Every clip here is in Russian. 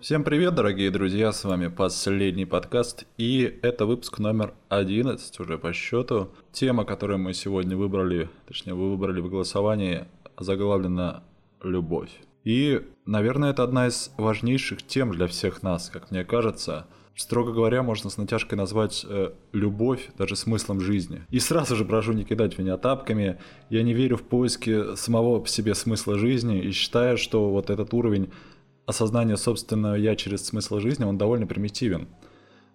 Всем привет, дорогие друзья, с вами последний подкаст, и это выпуск номер 11 уже по счету. Тема, которую мы сегодня выбрали, точнее вы выбрали в голосовании, заглавлена «Любовь». И, наверное, это одна из важнейших тем для всех нас, как мне кажется. Строго говоря, можно с натяжкой назвать э, любовь даже смыслом жизни. И сразу же прошу не кидать меня тапками. Я не верю в поиски самого по себе смысла жизни и считаю, что вот этот уровень осознания собственного я через смысл жизни, он довольно примитивен.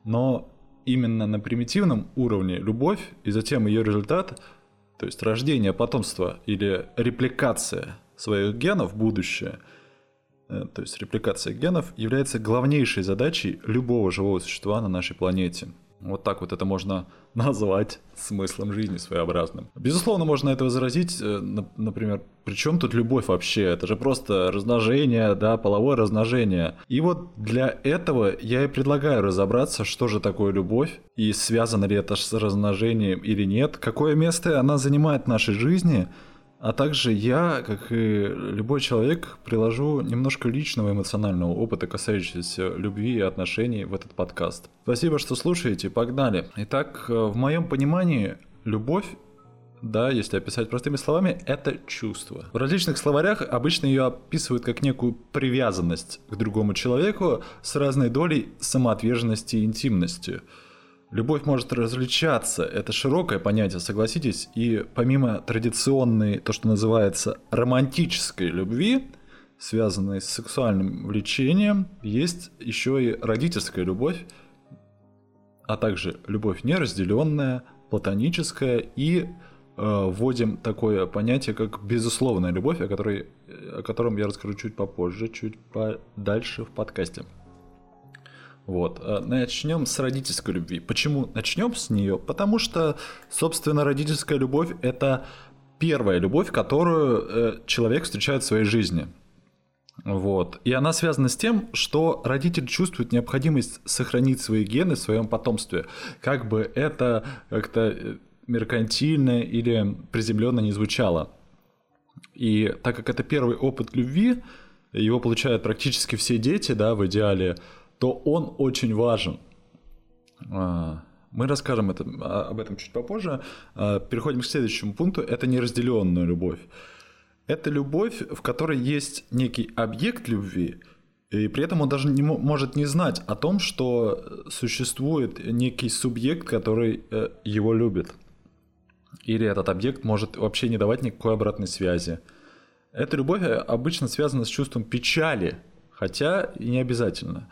Но именно на примитивном уровне любовь и затем ее результат, то есть рождение потомства или репликация своих генов в будущее, э, то есть репликация генов, является главнейшей задачей любого живого существа на нашей планете – вот так вот это можно назвать смыслом жизни своеобразным. Безусловно, можно это возразить, э, например, при чем тут любовь вообще? Это же просто размножение, да, половое размножение. И вот для этого я и предлагаю разобраться, что же такое любовь, и связано ли это с размножением или нет, какое место она занимает в нашей жизни – а также я, как и любой человек, приложу немножко личного эмоционального опыта, касающегося любви и отношений в этот подкаст. Спасибо, что слушаете, погнали. Итак, в моем понимании, любовь да, если описать простыми словами, это чувство. В различных словарях обычно ее описывают как некую привязанность к другому человеку с разной долей самоотверженности и интимности. Любовь может различаться, это широкое понятие, согласитесь, и помимо традиционной, то, что называется романтической любви, связанной с сексуальным влечением, есть еще и родительская любовь, а также любовь неразделенная, платоническая и э, вводим такое понятие, как безусловная любовь, о, которой, о котором я расскажу чуть попозже, чуть подальше в подкасте. Вот. Э, начнем с родительской любви. Почему начнем с нее? Потому что, собственно, родительская любовь – это первая любовь, которую э, человек встречает в своей жизни. Вот. И она связана с тем, что родитель чувствует необходимость сохранить свои гены в своем потомстве. Как бы это как-то э, меркантильно или приземленно не звучало. И так как это первый опыт любви, его получают практически все дети, да, в идеале – то он очень важен. А, мы расскажем это, а, об этом чуть попозже. А, переходим к следующему пункту. Это неразделенная любовь. Это любовь, в которой есть некий объект любви, и при этом он даже не может не знать о том, что существует некий субъект, который э, его любит. Или этот объект может вообще не давать никакой обратной связи. Эта любовь э, обычно связана с чувством печали, хотя и не обязательно.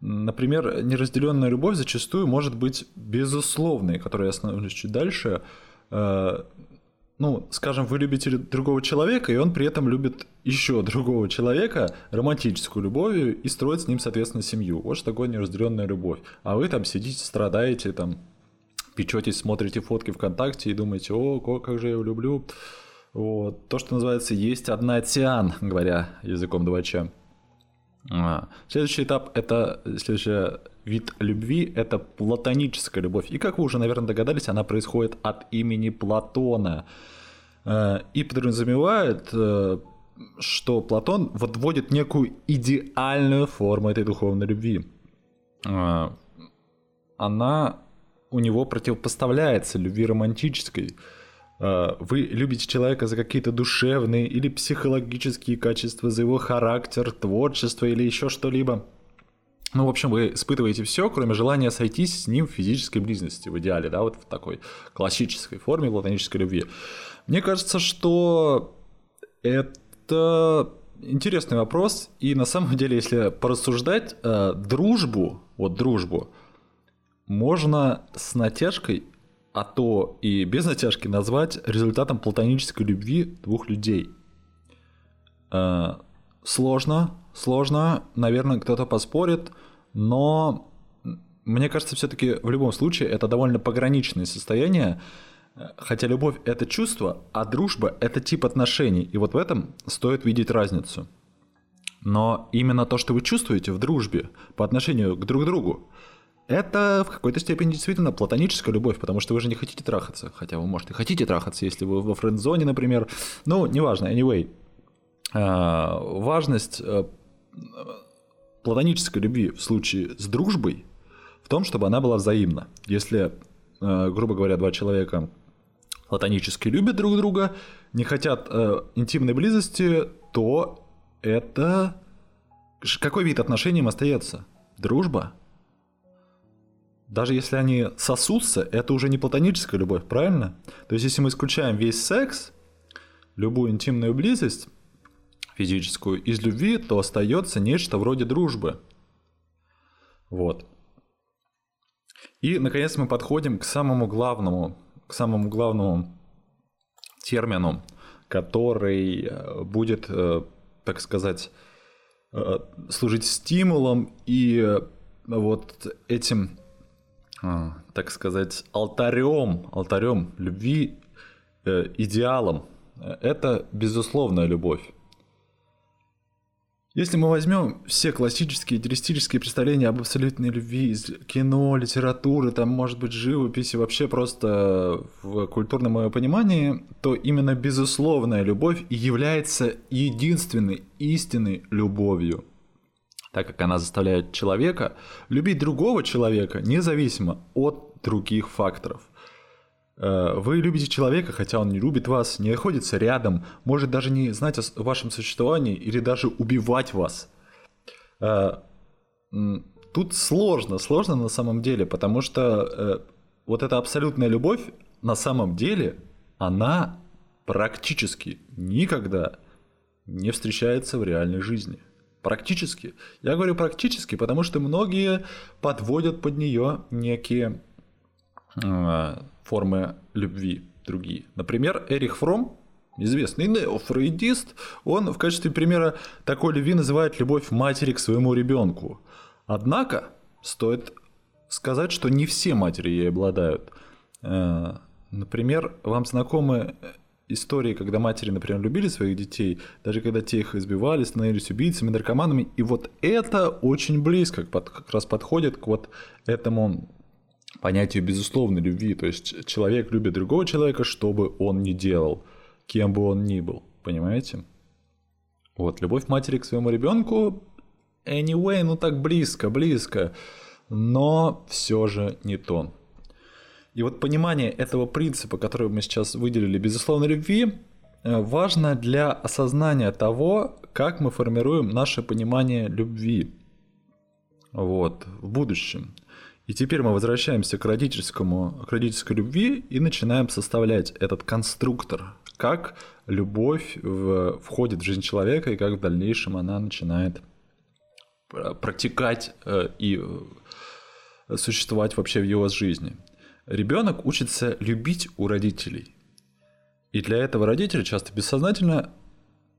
Например, неразделенная любовь зачастую может быть безусловной, которой я остановлюсь чуть дальше. Э, ну, скажем, вы любите другого человека, и он при этом любит еще другого человека романтическую любовью и строит с ним, соответственно, семью. Вот что такое неразделенная любовь. А вы там сидите, страдаете, там печетесь, смотрите фотки ВКонтакте и думаете, о, как же я его люблю. Вот. То, что называется «есть одна Тиан», говоря языком двача. А. Следующий этап это следующий вид любви это платоническая любовь. И как вы уже, наверное, догадались, она происходит от имени Платона. Э, и подразумевает, э, что Платон вводит некую идеальную форму этой духовной любви. Э, она у него противопоставляется любви романтической. А, вы любите человека за какие-то душевные или психологические качества, за его характер, творчество или еще что-либо. Ну, в общем, вы испытываете все, кроме желания сойтись с ним в физической близости, в идеале, да, вот в такой классической форме платонической любви. Мне кажется, что это интересный вопрос, и на самом деле, если порассуждать, э, дружбу, вот дружбу, можно с натяжкой а то и без натяжки назвать результатом платонической любви двух людей. Э, сложно, сложно, наверное, кто-то поспорит, но мне кажется, все-таки в любом случае это довольно пограничное состояние, хотя любовь это чувство, а дружба это тип отношений, и вот в этом стоит видеть разницу. Но именно то, что вы чувствуете в дружбе по отношению к друг другу, это в какой-то степени действительно платоническая любовь, потому что вы же не хотите трахаться. Хотя вы, может, и хотите трахаться, если вы во френд-зоне, например. Ну, неважно, anyway. А, важность э, платонической любви в случае с дружбой в том, чтобы она была взаимна. Если, э, грубо говоря, два человека платонически любят друг друга, не хотят э, интимной близости, то это... Какой вид отношений им остается? Дружба? Даже если они сосутся, это уже не платоническая любовь, правильно? То есть, если мы исключаем весь секс, любую интимную близость физическую из любви, то остается нечто вроде дружбы. Вот. И, наконец, мы подходим к самому главному, к самому главному термину, который э, будет, э, так сказать, э, служить стимулом и вот этим, так сказать, алтарем, алтарем любви, идеалом. Это безусловная любовь. Если мы возьмем все классические идеалистические представления об абсолютной любви из кино, литературы, там, может быть, живописи, вообще просто в культурном моем понимании, то именно безусловная любовь является единственной истинной любовью так как она заставляет человека любить другого человека независимо от других факторов. Э, вы любите человека, хотя он не любит вас, не находится рядом, может даже не знать о вашем существовании или даже убивать вас. Э, тут сложно, сложно на самом деле, потому что э, вот эта абсолютная любовь на самом деле, она практически никогда не встречается в реальной жизни. Практически. Я говорю практически, потому что многие подводят под нее некие формы любви другие. Например, Эрих Фром, известный неофрейдист, он в качестве примера такой любви называет любовь матери к своему ребенку. Однако, стоит сказать, что не все матери ей обладают. Э, например, вам знакомы истории, когда матери, например, любили своих детей, даже когда те их избивали, становились убийцами, наркоманами, и вот это очень близко как раз подходит к вот этому понятию безусловной любви. То есть человек любит другого человека, что бы он ни делал, кем бы он ни был. Понимаете? Вот, любовь матери к своему ребенку, anyway, ну так близко, близко, но все же не то. И вот понимание этого принципа, который мы сейчас выделили, безусловной любви, э, важно для осознания того, как мы формируем наше понимание любви вот, в будущем. И теперь мы возвращаемся к родительскому, к родительской любви и начинаем составлять этот конструктор, как любовь в, входит в жизнь человека и как в дальнейшем она начинает протекать э, и э, существовать вообще в его жизни. Ребенок учится любить у родителей. И для этого родители часто бессознательно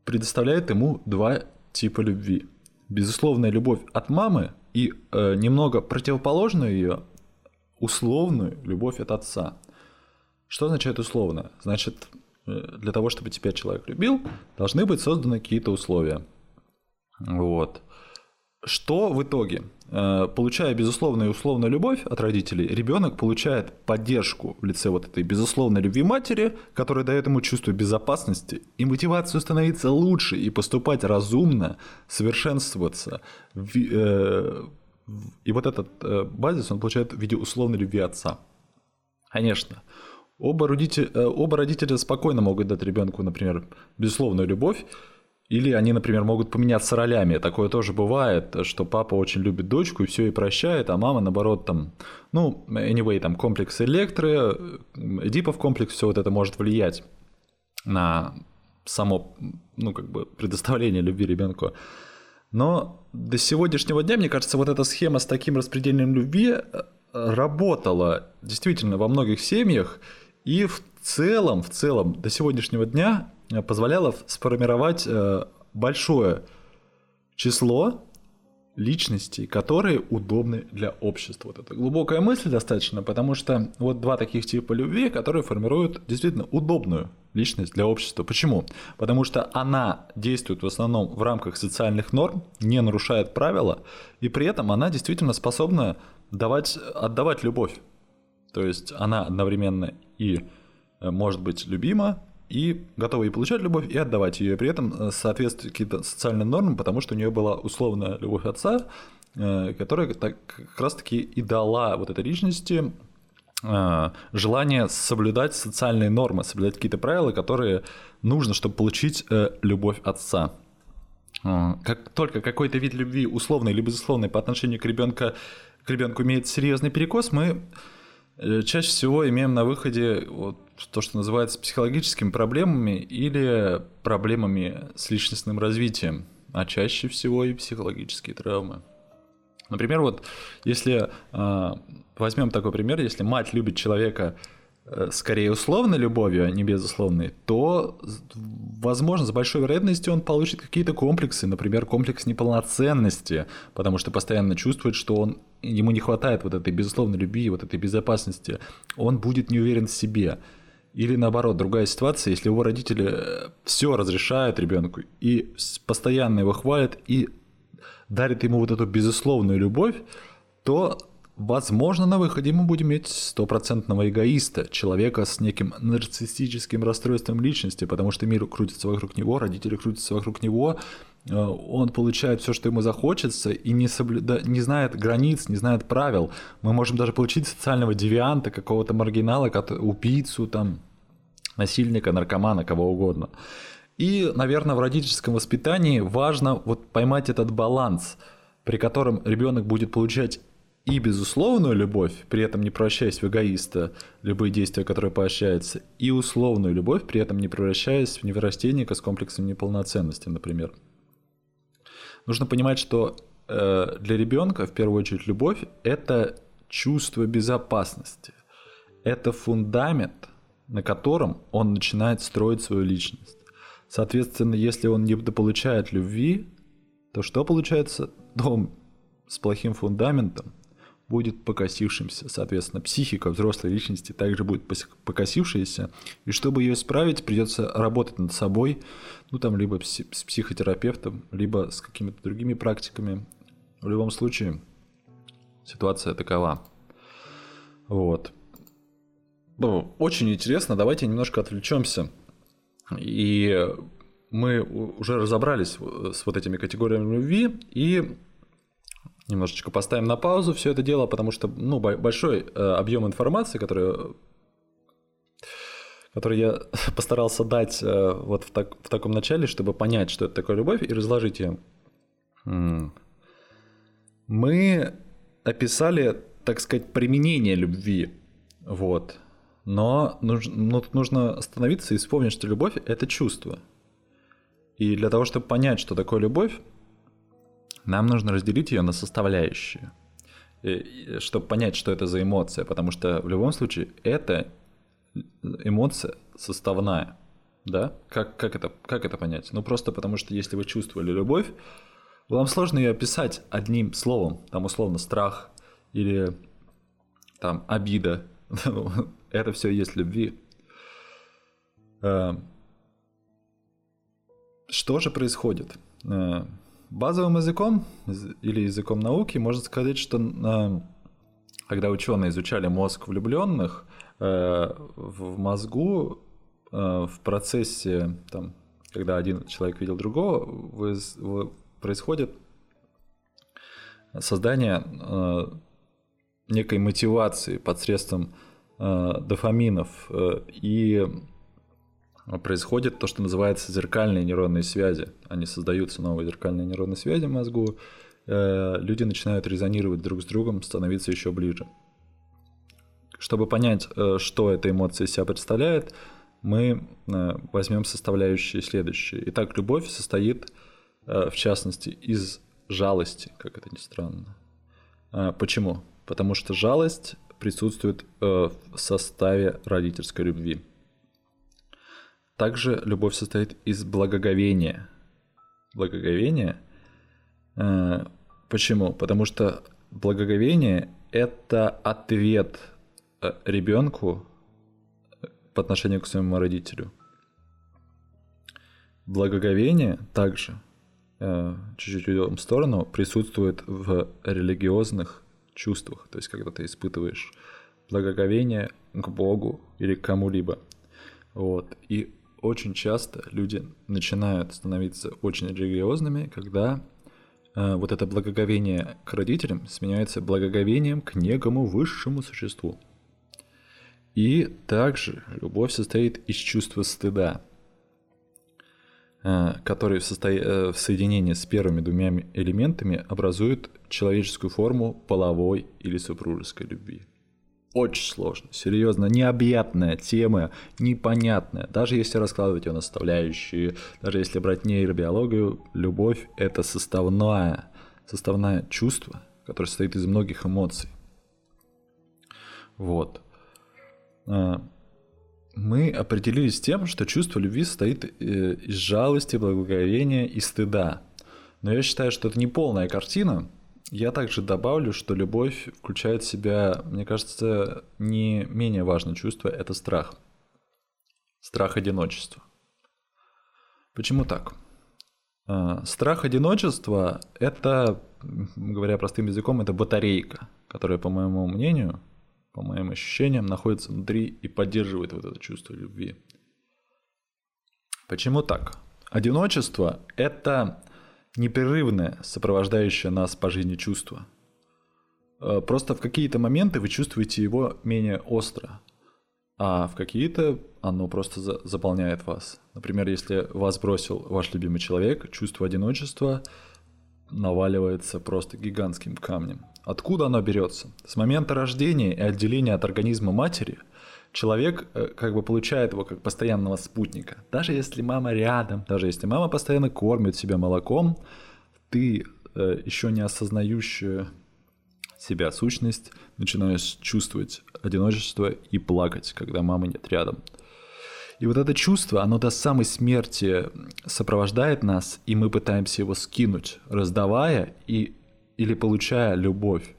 предоставляют ему два типа любви. Безусловная любовь от мамы и э, немного противоположную ее условную любовь от отца. Что означает условно? Значит, э, для того, чтобы тебя человек любил, должны быть созданы какие-то условия. Вот. Что в итоге? Э, получая безусловную и условную любовь от родителей, ребенок получает поддержку в лице вот этой безусловной любви матери, которая дает ему чувство безопасности и мотивацию становиться лучше и поступать разумно, совершенствоваться. Э, и вот этот э, базис он получает в виде условной любви отца. Конечно, оба родителя, оба родителя спокойно могут дать ребенку, например, безусловную любовь, или они, например, могут поменяться ролями. Такое тоже бывает, что папа очень любит дочку и все ей прощает, а мама, наоборот, там, ну, anyway, там комплекс электры, Эдипов комплекс, все вот это может влиять на само, ну, как бы, предоставление любви ребенку. Но до сегодняшнего дня, мне кажется, вот эта схема с таким распределением любви э, работала действительно во многих семьях, и в целом, в целом, до сегодняшнего дня позволяло сформировать э, большое число личностей, которые удобны для общества. Вот это глубокая мысль достаточно, потому что вот два таких типа любви, которые формируют действительно удобную личность для общества. Почему? Потому что она действует в основном в рамках социальных норм, не нарушает правила, и при этом она действительно способна давать, отдавать любовь. То есть она одновременно и э, может быть любима, и готова и получать любовь, и отдавать ее, при этом э, соответствовать каким-то социальным нормам, потому что у нее была условная любовь отца, э, которая так, как раз-таки и дала вот этой личности э, желание соблюдать социальные нормы, соблюдать какие-то правила, которые нужно, чтобы получить любовь отца. Как только какой-то вид любви, условный или безусловный, по отношению к ребенку, к ребенку имеет серьезный перекос, мы чаще всего имеем на выходе вот то, что называется психологическими проблемами или проблемами с личностным развитием, а чаще всего и психологические травмы. Например, вот если э, возьмем такой пример, если мать любит человека Э, скорее условной любовью, а не безусловной, то, возможно, с большой вероятностью он получит какие-то комплексы, например, комплекс неполноценности, потому что постоянно чувствует, что он, ему не хватает вот этой безусловной любви, вот этой безопасности, он будет не уверен в себе. Или наоборот, другая ситуация, если его родители э, все разрешают ребенку и постоянно его хвалят и дарят ему вот эту безусловную любовь, то Возможно, на выходе мы будем иметь стопроцентного эгоиста, человека с неким нарциссическим расстройством личности, потому что мир крутится вокруг него, родители крутятся вокруг него, он получает все, что ему захочется, и не, соблюда... не знает границ, не знает правил. Мы можем даже получить социального девианта, какого-то маргинала, убийцу, там, насильника, наркомана, кого угодно. И, наверное, в родительском воспитании важно вот поймать этот баланс, при котором ребенок будет получать и безусловную любовь, при этом не превращаясь в эгоиста, любые действия, которые поощряются, и условную любовь, при этом не превращаясь в невырастенника с комплексом неполноценности, например. Нужно понимать, что э, для ребенка в первую очередь любовь это чувство безопасности, это фундамент, на котором он начинает строить свою личность. Соответственно, если он не получает любви, то что получается? Дом с плохим фундаментом, будет покосившимся. Соответственно, психика взрослой личности также будет покосившаяся. И чтобы ее исправить, придется работать над собой, ну там либо с психотерапевтом, либо с какими-то другими практиками. В любом случае, ситуация такова. Вот. Ну, очень интересно, давайте немножко отвлечемся. И мы уже разобрались с вот этими категориями любви, и немножечко поставим на паузу все это дело, потому что ну, большой э, объем информации, который, который я постарался дать э, вот в, так, в таком начале, чтобы понять, что это такое любовь, и разложить ее. Мы описали, так сказать, применение любви. Вот. Но нужно, ну, нужно остановиться и вспомнить, что любовь – это чувство. И для того, чтобы понять, что такое любовь, нам нужно разделить ее на составляющие, чтобы понять, что это за эмоция, потому что в любом случае это эмоция составная. Да? Как, как, это, как это понять? Ну, просто потому что если вы чувствовали любовь, вам сложно ее описать одним словом, там условно страх или там обида. это все есть любви. Э, что же происходит? Э, базовым языком или языком науки можно сказать, что э, когда ученые изучали мозг влюбленных, э, в мозгу э, в процессе, там, когда один человек видел другого, происходит создание некой мотивации посредством дофаминов и происходит то, что называется зеркальные нейронные связи. Они создаются новые зеркальные нейронные связи в мозгу, э, люди начинают резонировать друг с другом, становиться еще ближе. Чтобы понять, э, что эта эмоция из себя представляет, мы э, возьмем составляющие следующие. Итак, любовь состоит, в частности, из жалости, как это ни странно. Почему? Потому что жалость присутствует в составе родительской любви. Также любовь состоит из благоговения. Благоговение. Э, почему? Потому что благоговение – это ответ э, ребенку по отношению к своему родителю. Благоговение также, э, чуть-чуть уйдем в сторону, присутствует в религиозных чувствах. То есть, когда ты испытываешь благоговение к Богу или к кому-либо. Вот. И очень часто люди начинают становиться очень религиозными, когда э, вот это благоговение к родителям сменяется благоговением к некому высшему существу. И также любовь состоит из чувства стыда, э, который в, состо... Э, в соединении с первыми двумя элементами образует человеческую форму половой или супружеской любви. Очень сложно, серьезно, необъятная тема, непонятная. Даже если раскладывать ее на составляющие, даже если брать нейробиологию, любовь — это составное, составное чувство, которое состоит из многих эмоций. Вот. А, мы определились с тем, что чувство любви состоит э, из жалости, благоговения и стыда. Но я считаю, что это не полная картина, я также добавлю, что любовь включает в себя, мне кажется, не менее важное чувство – это страх. Страх одиночества. Почему так? А, страх одиночества – это, говоря простым языком, это батарейка, которая, по моему мнению, по моим ощущениям, находится внутри и поддерживает вот это чувство любви. Почему так? Одиночество – это непрерывное, сопровождающее нас по жизни чувство. Э, просто в какие-то моменты вы чувствуете его менее остро, а в какие-то оно просто за заполняет вас. Например, если вас бросил ваш любимый человек, чувство одиночества наваливается просто гигантским камнем. Откуда оно берется? С момента рождения и отделения от организма матери человек э, как бы получает его как постоянного спутника. Даже если мама рядом, даже если мама постоянно кормит себя молоком, ты э, еще не осознающую себя сущность начинаешь чувствовать одиночество и плакать, когда мамы нет рядом. И вот это чувство, оно до самой смерти сопровождает нас, и мы пытаемся его скинуть, раздавая и, или получая любовь.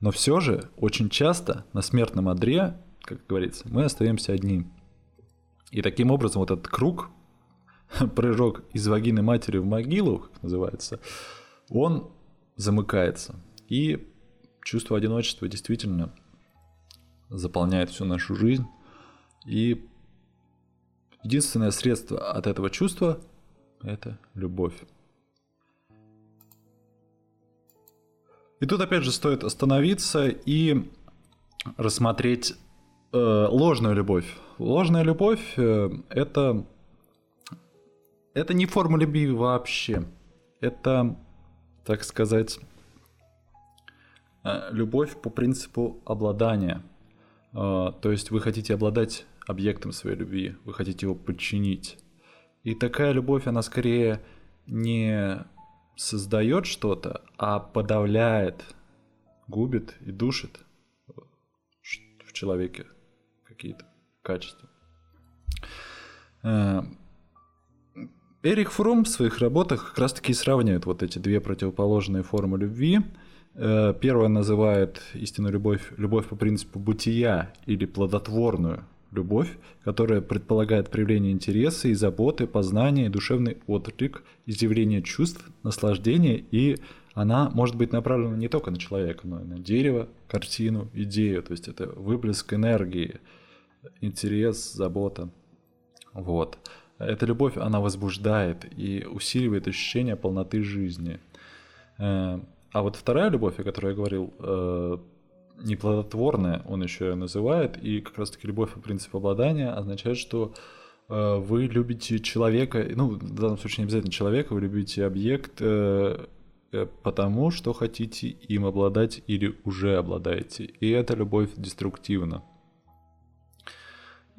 Но все же очень часто на смертном одре как говорится, мы остаемся одни. И таким образом вот этот круг, прыжок из вагины матери в могилу, как называется, он замыкается. И чувство одиночества действительно заполняет всю нашу жизнь. И единственное средство от этого чувства – это любовь. И тут опять же стоит остановиться и рассмотреть э, ложную любовь. Ложная любовь э, это это не форма любви вообще. Это, так сказать, э, любовь по принципу обладания. То есть вы хотите обладать объектом своей любви, вы хотите его подчинить. И такая любовь, она скорее не создает что-то, а подавляет, губит и душит в человеке какие-то качества. Э, Эрих Фрум в своих работах как раз-таки сравнивает вот эти две противоположные формы любви. Э, первая называет истинную любовь любовь по принципу бытия или плодотворную любовь, которая предполагает проявление интереса и заботы, познания и душевный отклик, изъявление чувств, наслаждения, и она может быть направлена не только на человека, но и на дерево, картину, идею, то есть это выплеск энергии, интерес, забота. Вот. Эта любовь, она возбуждает и усиливает ощущение полноты жизни. Э, а вот вторая любовь, о которой я говорил, э, неплодотворная, он еще ее называет, и как раз-таки любовь по принципу обладания означает, что э, вы любите человека, ну, в данном случае не обязательно человека, вы любите объект потому, что хотите им обладать или уже обладаете. И эта любовь деструктивна.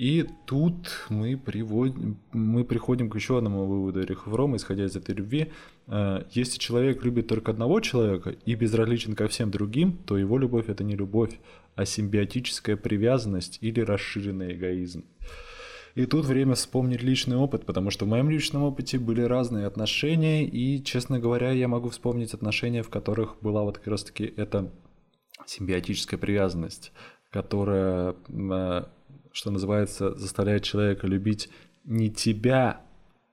И тут мы, приводим, мы приходим к еще одному выводу Эриха Фрома, исходя из этой любви. Э, если человек любит только одного человека и безразличен ко всем другим, то его любовь это не любовь, а симбиотическая привязанность или расширенный эгоизм. И тут время вспомнить личный опыт, потому что в моем личном опыте были разные отношения, и, честно говоря, я могу вспомнить отношения, в которых была вот как раз-таки эта симбиотическая привязанность, которая э, что называется, заставляет человека любить не тебя,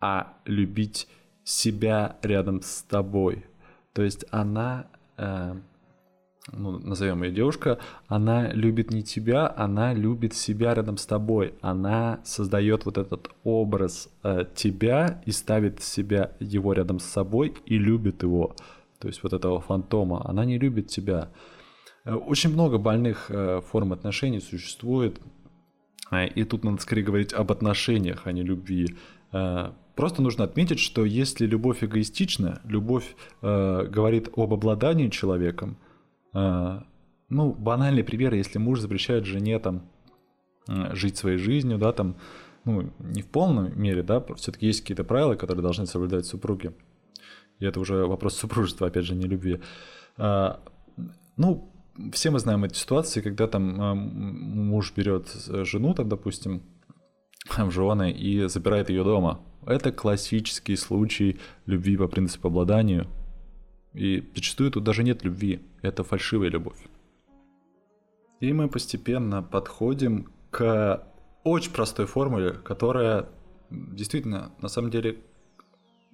а любить себя рядом с тобой. То есть она, э, ну, назовем ее девушка, она любит не тебя, она любит себя рядом с тобой. Она создает вот этот образ э, тебя и ставит себя его рядом с собой и любит его. То есть вот этого фантома. Она не любит тебя. Э, очень много больных э, форм отношений существует. Э, и тут надо скорее говорить об отношениях, а не любви. Э, просто нужно отметить, что если любовь эгоистична, любовь э, говорит об обладании человеком, а, ну, банальный пример, если муж запрещает жене там жить своей жизнью, да, там, ну, не в полной мере, да, все-таки есть какие-то правила, которые должны соблюдать супруги. И это уже вопрос супружества, опять же, не любви. Ну, все мы знаем эти ситуации, когда там а, муж берет жену, там, допустим, в жены и забирает ее дома. Это классический случай любви по принципу обладанию, и зачастую тут даже нет любви, это фальшивая любовь. И мы постепенно подходим к очень простой формуле, которая действительно, на самом деле,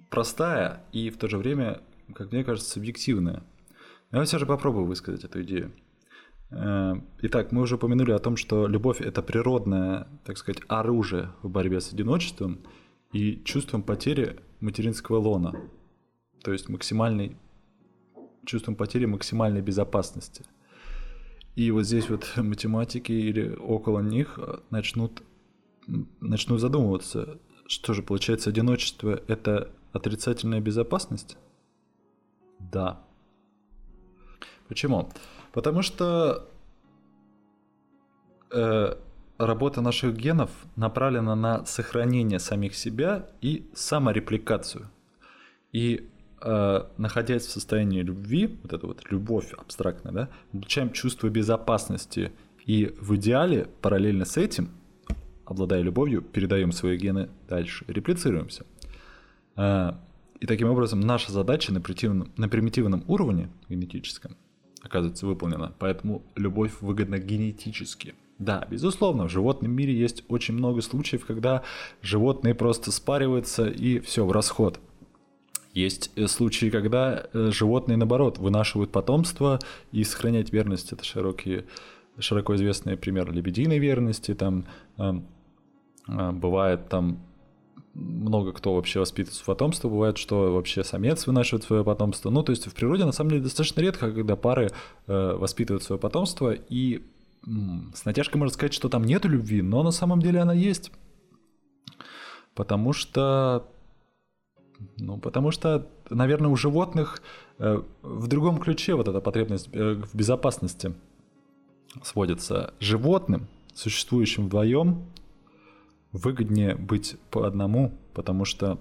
простая и в то же время, как мне кажется, Я все же попробую высказать эту идею. Э, итак, мы уже упомянули о том, что любовь – это природное, так сказать, оружие в борьбе с одиночеством и чувством потери материнского лона, то есть максимальной чувством потери максимальной безопасности. И вот здесь вот математики или около них э, начнут, начнут задумываться, что же получается одиночество – это отрицательная безопасность? Да. Почему? Потому что э, работа наших генов направлена на сохранение самих себя и саморепликацию. И э, находясь в состоянии любви, вот эта вот любовь абстрактная, да, получаем чувство безопасности. И в идеале, параллельно с этим, обладая любовью, передаем свои гены дальше, реплицируемся. Э, и таким образом наша задача на примитивном, на примитивном уровне генетическом оказывается выполнена. Поэтому любовь выгодна генетически. Да, безусловно, в животном мире есть очень много случаев, когда животные просто спариваются и все, в расход. Есть э, случаи, когда э, животные, наоборот, вынашивают потомство и сохраняют верность. Это широкие, широко известный пример лебединой верности. Там э, бывает там много кто вообще воспитывает свое потомство. Бывает, что вообще самец вынашивает свое потомство. Ну, то есть в природе на самом деле достаточно редко, когда пары э, воспитывают свое потомство. И м, с натяжкой можно сказать, что там нет любви, но на самом деле она есть. Потому что ну, потому что, наверное, у животных э, в другом ключе вот эта потребность э, в безопасности сводится. Животным, существующим вдвоем, выгоднее быть по одному, потому что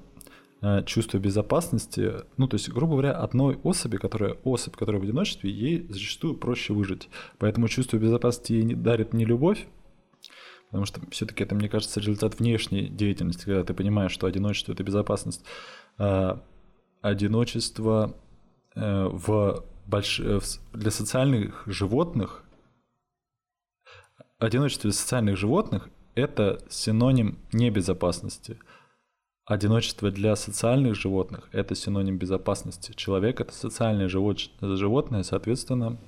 э, чувство безопасности, ну, то есть, грубо говоря, одной особи, которая особь, которая в одиночестве, ей зачастую проще выжить. Поэтому чувство безопасности ей дарит не любовь, Потому что все-таки это, мне кажется, результат внешней деятельности, когда ты понимаешь, что одиночество это безопасность. А, одиночество э, в больш... Э, для социальных животных, одиночество для социальных животных это синоним небезопасности. Одиночество для социальных животных – это синоним безопасности. Человек – это социальное животное, соответственно,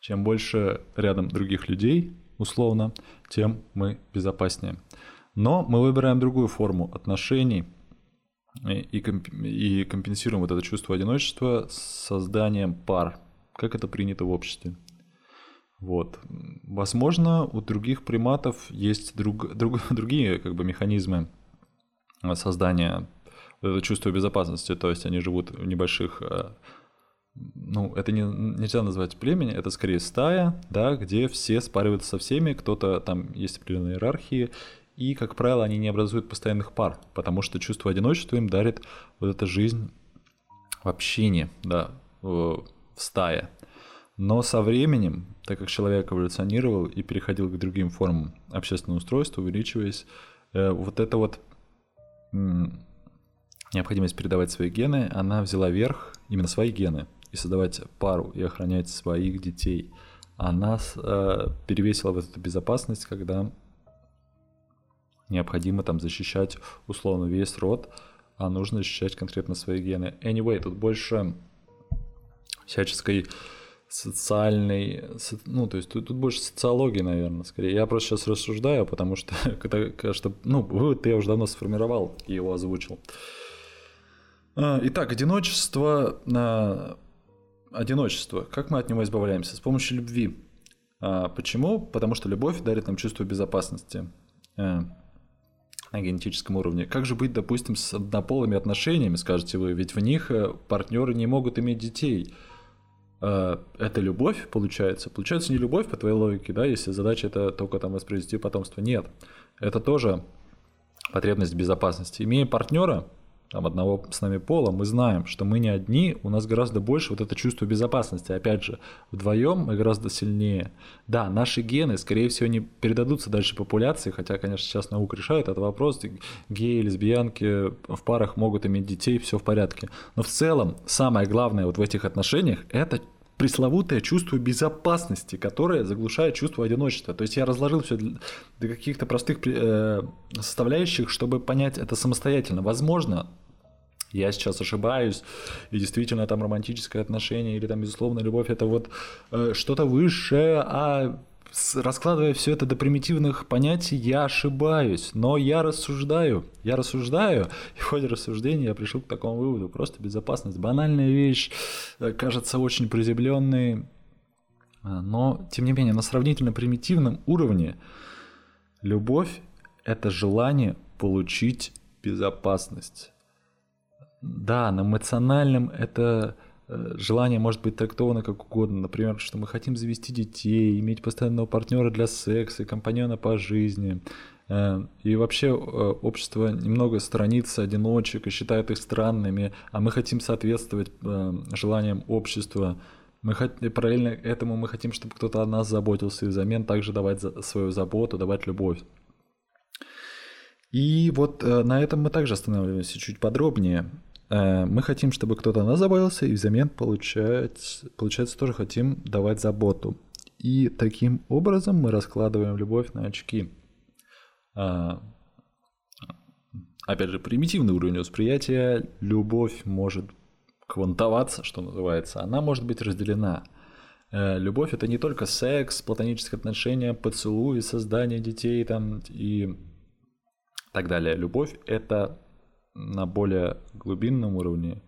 чем больше рядом других людей, условно, тем мы безопаснее. Но мы выбираем другую форму отношений и, и компенсируем вот это чувство одиночества созданием пар, как это принято в обществе. Вот. Возможно, у других приматов есть друг, друг, другие как бы, механизмы создания это чувства безопасности, то есть они живут в небольших э, ну, это не, нельзя назвать племени, это скорее стая, да, где все спариваются со всеми, кто-то там есть определенные иерархии, и, как правило, они не образуют постоянных пар, потому что чувство одиночества им дарит вот эта жизнь в общине, да, в стае. Но со временем, так как человек эволюционировал и переходил к другим формам общественного устройства, увеличиваясь, э, вот эта вот необходимость передавать свои гены, она взяла верх, именно свои гены – и создавать пару и охранять своих детей, она э, перевесила вот эту безопасность, когда необходимо там защищать условно весь род, а нужно защищать конкретно свои гены. Anyway, тут больше всяческой социальный, ну, то есть тут, тут больше социологии, наверное, скорее. Я просто сейчас рассуждаю, потому что, что, ну, вывод я уже давно сформировал и его озвучил. А, итак, одиночество, одиночество. Как мы от него избавляемся? С помощью любви. А, почему? Потому что любовь дарит нам чувство безопасности на генетическом уровне. Как же быть, допустим, с однополыми отношениями, скажете вы? Ведь в них э, партнеры не могут иметь детей. Э, это любовь, получается? Получается не любовь по твоей логике, да, если задача это только там воспроизвести потомство. Нет, это тоже потребность безопасности. Имея партнера, там, одного с нами пола, мы знаем, что мы не одни, у нас гораздо больше вот это чувство безопасности. Опять же, вдвоем мы гораздо сильнее. Да, наши гены, скорее всего, не передадутся дальше популяции, хотя, конечно, сейчас наука решает этот вопрос. Геи, лесбиянки в парах могут иметь детей, все в порядке. Но в целом, самое главное вот в этих отношениях – это пресловутое чувство безопасности, которое заглушает чувство одиночества. То есть я разложил все до каких-то простых э, составляющих, чтобы понять это самостоятельно. Возможно, я сейчас ошибаюсь, и действительно там романтическое отношение или там безусловно любовь это вот э, что-то высшее, а раскладывая все это до примитивных понятий, я ошибаюсь, но я рассуждаю, я рассуждаю, и в ходе рассуждения я пришел к такому выводу, просто безопасность, банальная вещь, э, кажется очень приземленной, э, но тем не менее на сравнительно примитивном уровне любовь – это желание получить безопасность. Да, на эмоциональном это желание может быть трактовано как угодно. Например, что мы хотим завести детей, иметь постоянного партнера для секса, компаньона по жизни. Э, и вообще э, общество немного сторонится одиночек и считает их странными, а мы хотим соответствовать желаниям общества. Мы хотим, параллельно этому мы хотим, чтобы кто-то о нас заботился и взамен также давать свою заботу, давать любовь. И вот на этом мы также останавливаемся чуть подробнее. Э, мы хотим, чтобы кто-то о нас заботился, и взамен получать, получается тоже хотим давать заботу. И таким образом мы раскладываем любовь на очки. А, опять же, примитивный уровень восприятия. Любовь может квантоваться, что называется. Она может быть разделена. Э, любовь это не только секс, платонические отношения, поцелуи, создание детей там и так далее. Любовь это на более глубинном уровне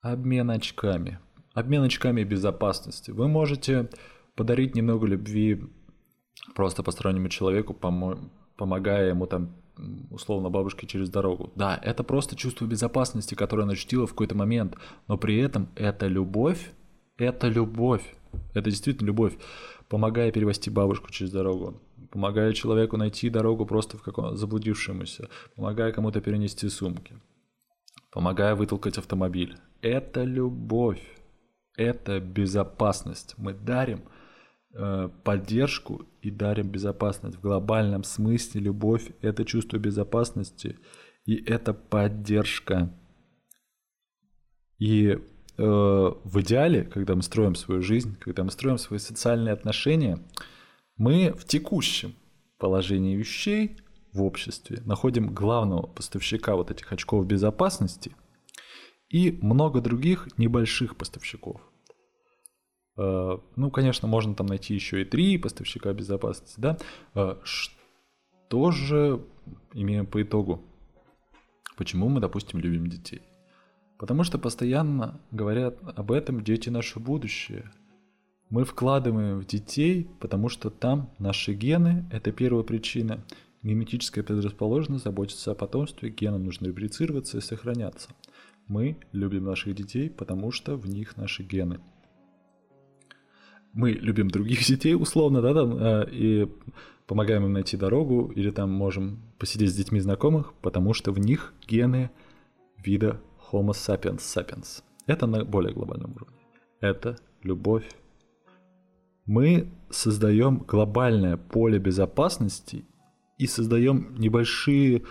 обмен очками. Обмен очками безопасности. Вы можете подарить немного любви просто постороннему человеку, помо- помогая ему там условно бабушке через дорогу. Да, это просто чувство безопасности, которое она ощутила в какой-то момент, но при этом это любовь, это любовь, это действительно любовь, помогая перевести бабушку через дорогу помогая человеку найти дорогу просто в каком заблудившемуся, помогая кому-то перенести сумки, помогая вытолкать автомобиль. Это любовь, это безопасность. Мы дарим э, поддержку и дарим безопасность. В глобальном смысле любовь – это чувство безопасности и это поддержка. И э, в идеале, когда мы строим свою жизнь, когда мы строим свои социальные отношения – мы в текущем положении вещей в обществе находим главного поставщика вот этих очков безопасности и много других небольших поставщиков. Э, ну, конечно, можно там найти еще и три поставщика безопасности, да. Э, что же имеем по итогу? Почему мы, допустим, любим детей? Потому что постоянно говорят об этом дети наше будущее – мы вкладываем в детей, потому что там наши гены – это первая причина. Генетическая предрасположенность заботиться о потомстве, генам нужно реплицироваться и сохраняться. Мы любим наших детей, потому что в них наши гены. Мы любим других детей, условно, да, там, э, и помогаем им найти дорогу, или там можем посидеть с детьми знакомых, потому что в них гены вида Homo sapiens sapiens. Это на более глобальном уровне. Это любовь мы создаем глобальное поле безопасности и создаем небольшие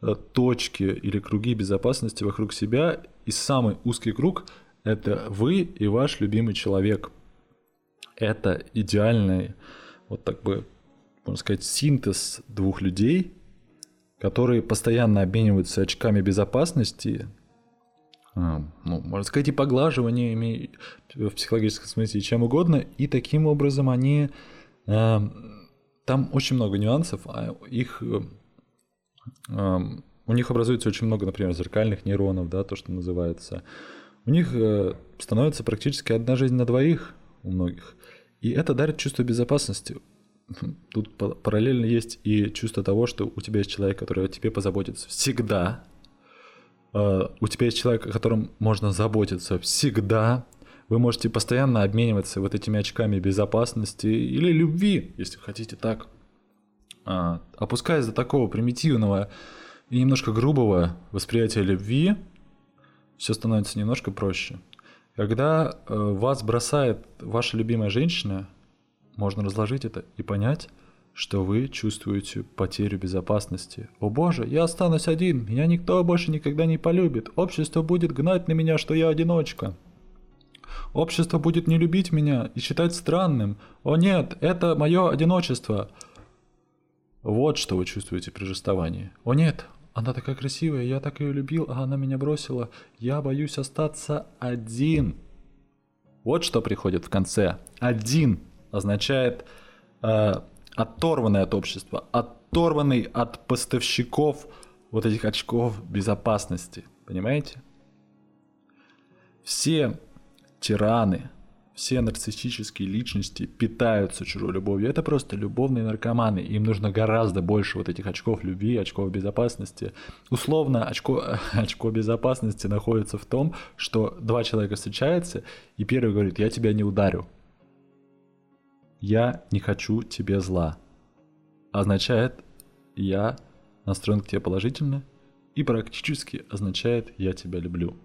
э, точки или круги безопасности вокруг себя. И самый узкий круг – это вы и ваш любимый человек. Это идеальный, вот так бы, можно сказать, синтез двух людей, которые постоянно обмениваются очками безопасности, ну, можно сказать, и поглаживаниями в психологическом смысле, чем угодно, и таким образом они... Там очень много нюансов, а их... У них образуется очень много, например, зеркальных нейронов, да, то, что называется. У них э, становится практически одна жизнь на двоих у многих. И это дарит чувство безопасности. Тут параллельно есть и чувство того, что у тебя есть человек, который о тебе позаботится всегда, у тебя есть человек, о котором можно заботиться всегда. Вы можете постоянно обмениваться вот этими очками безопасности или любви, если хотите так. А, опускаясь до такого примитивного и немножко грубого восприятия любви, все становится немножко проще. Когда э, вас бросает ваша любимая женщина, можно разложить это и понять, что вы чувствуете потерю безопасности. О боже, я останусь один, меня никто больше никогда не полюбит. Общество будет гнать на меня, что я одиночка. Общество будет не любить меня и считать странным. О нет, это мое одиночество. Вот что вы чувствуете при расставании. О нет, она такая красивая, я так ее любил, а она меня бросила. Я боюсь остаться один. Вот что приходит в конце. Один означает э, оторванный от общества, оторванный от поставщиков вот этих очков безопасности. Понимаете? Все тираны, все нарциссические личности питаются чужой любовью. Это просто любовные наркоманы. Им нужно гораздо больше вот этих очков любви, очков безопасности. Условно, очко, очко безопасности находится в том, что два человека встречаются, и первый говорит, я тебя не ударю. «Я не хочу тебе зла» означает «я настроен к тебе положительно» и практически означает «я тебя люблю».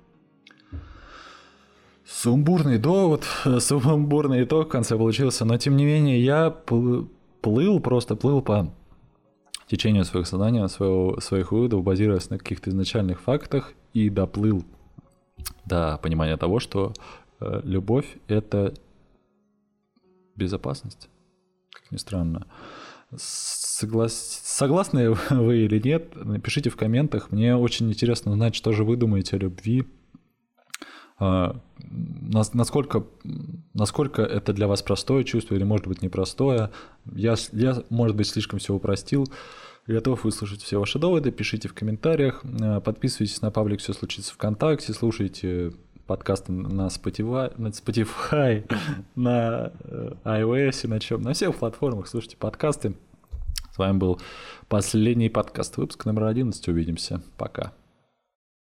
Сумбурный довод, сумбурный итог в конце получился, но тем не менее я плыл, просто плыл по течению своих сознания, своего, своих выводов, базируясь на каких-то изначальных фактах и доплыл до понимания того, что э, любовь — это безопасность, как ни странно. Соглас... Согласны вы или нет, напишите в комментах. Мне очень интересно узнать, что же вы думаете о любви. А, насколько, насколько это для вас простое чувство или, может быть, непростое. Я, я может быть, слишком все упростил. Готов выслушать все ваши доводы. Пишите в комментариях. А, подписывайтесь на паблик «Все случится ВКонтакте». Слушайте подкасты на Spotify, на, Spotify, на э, iOS, на чем, на всех платформах слушайте подкасты. С вами был последний подкаст, выпуск номер 11. Увидимся. Пока.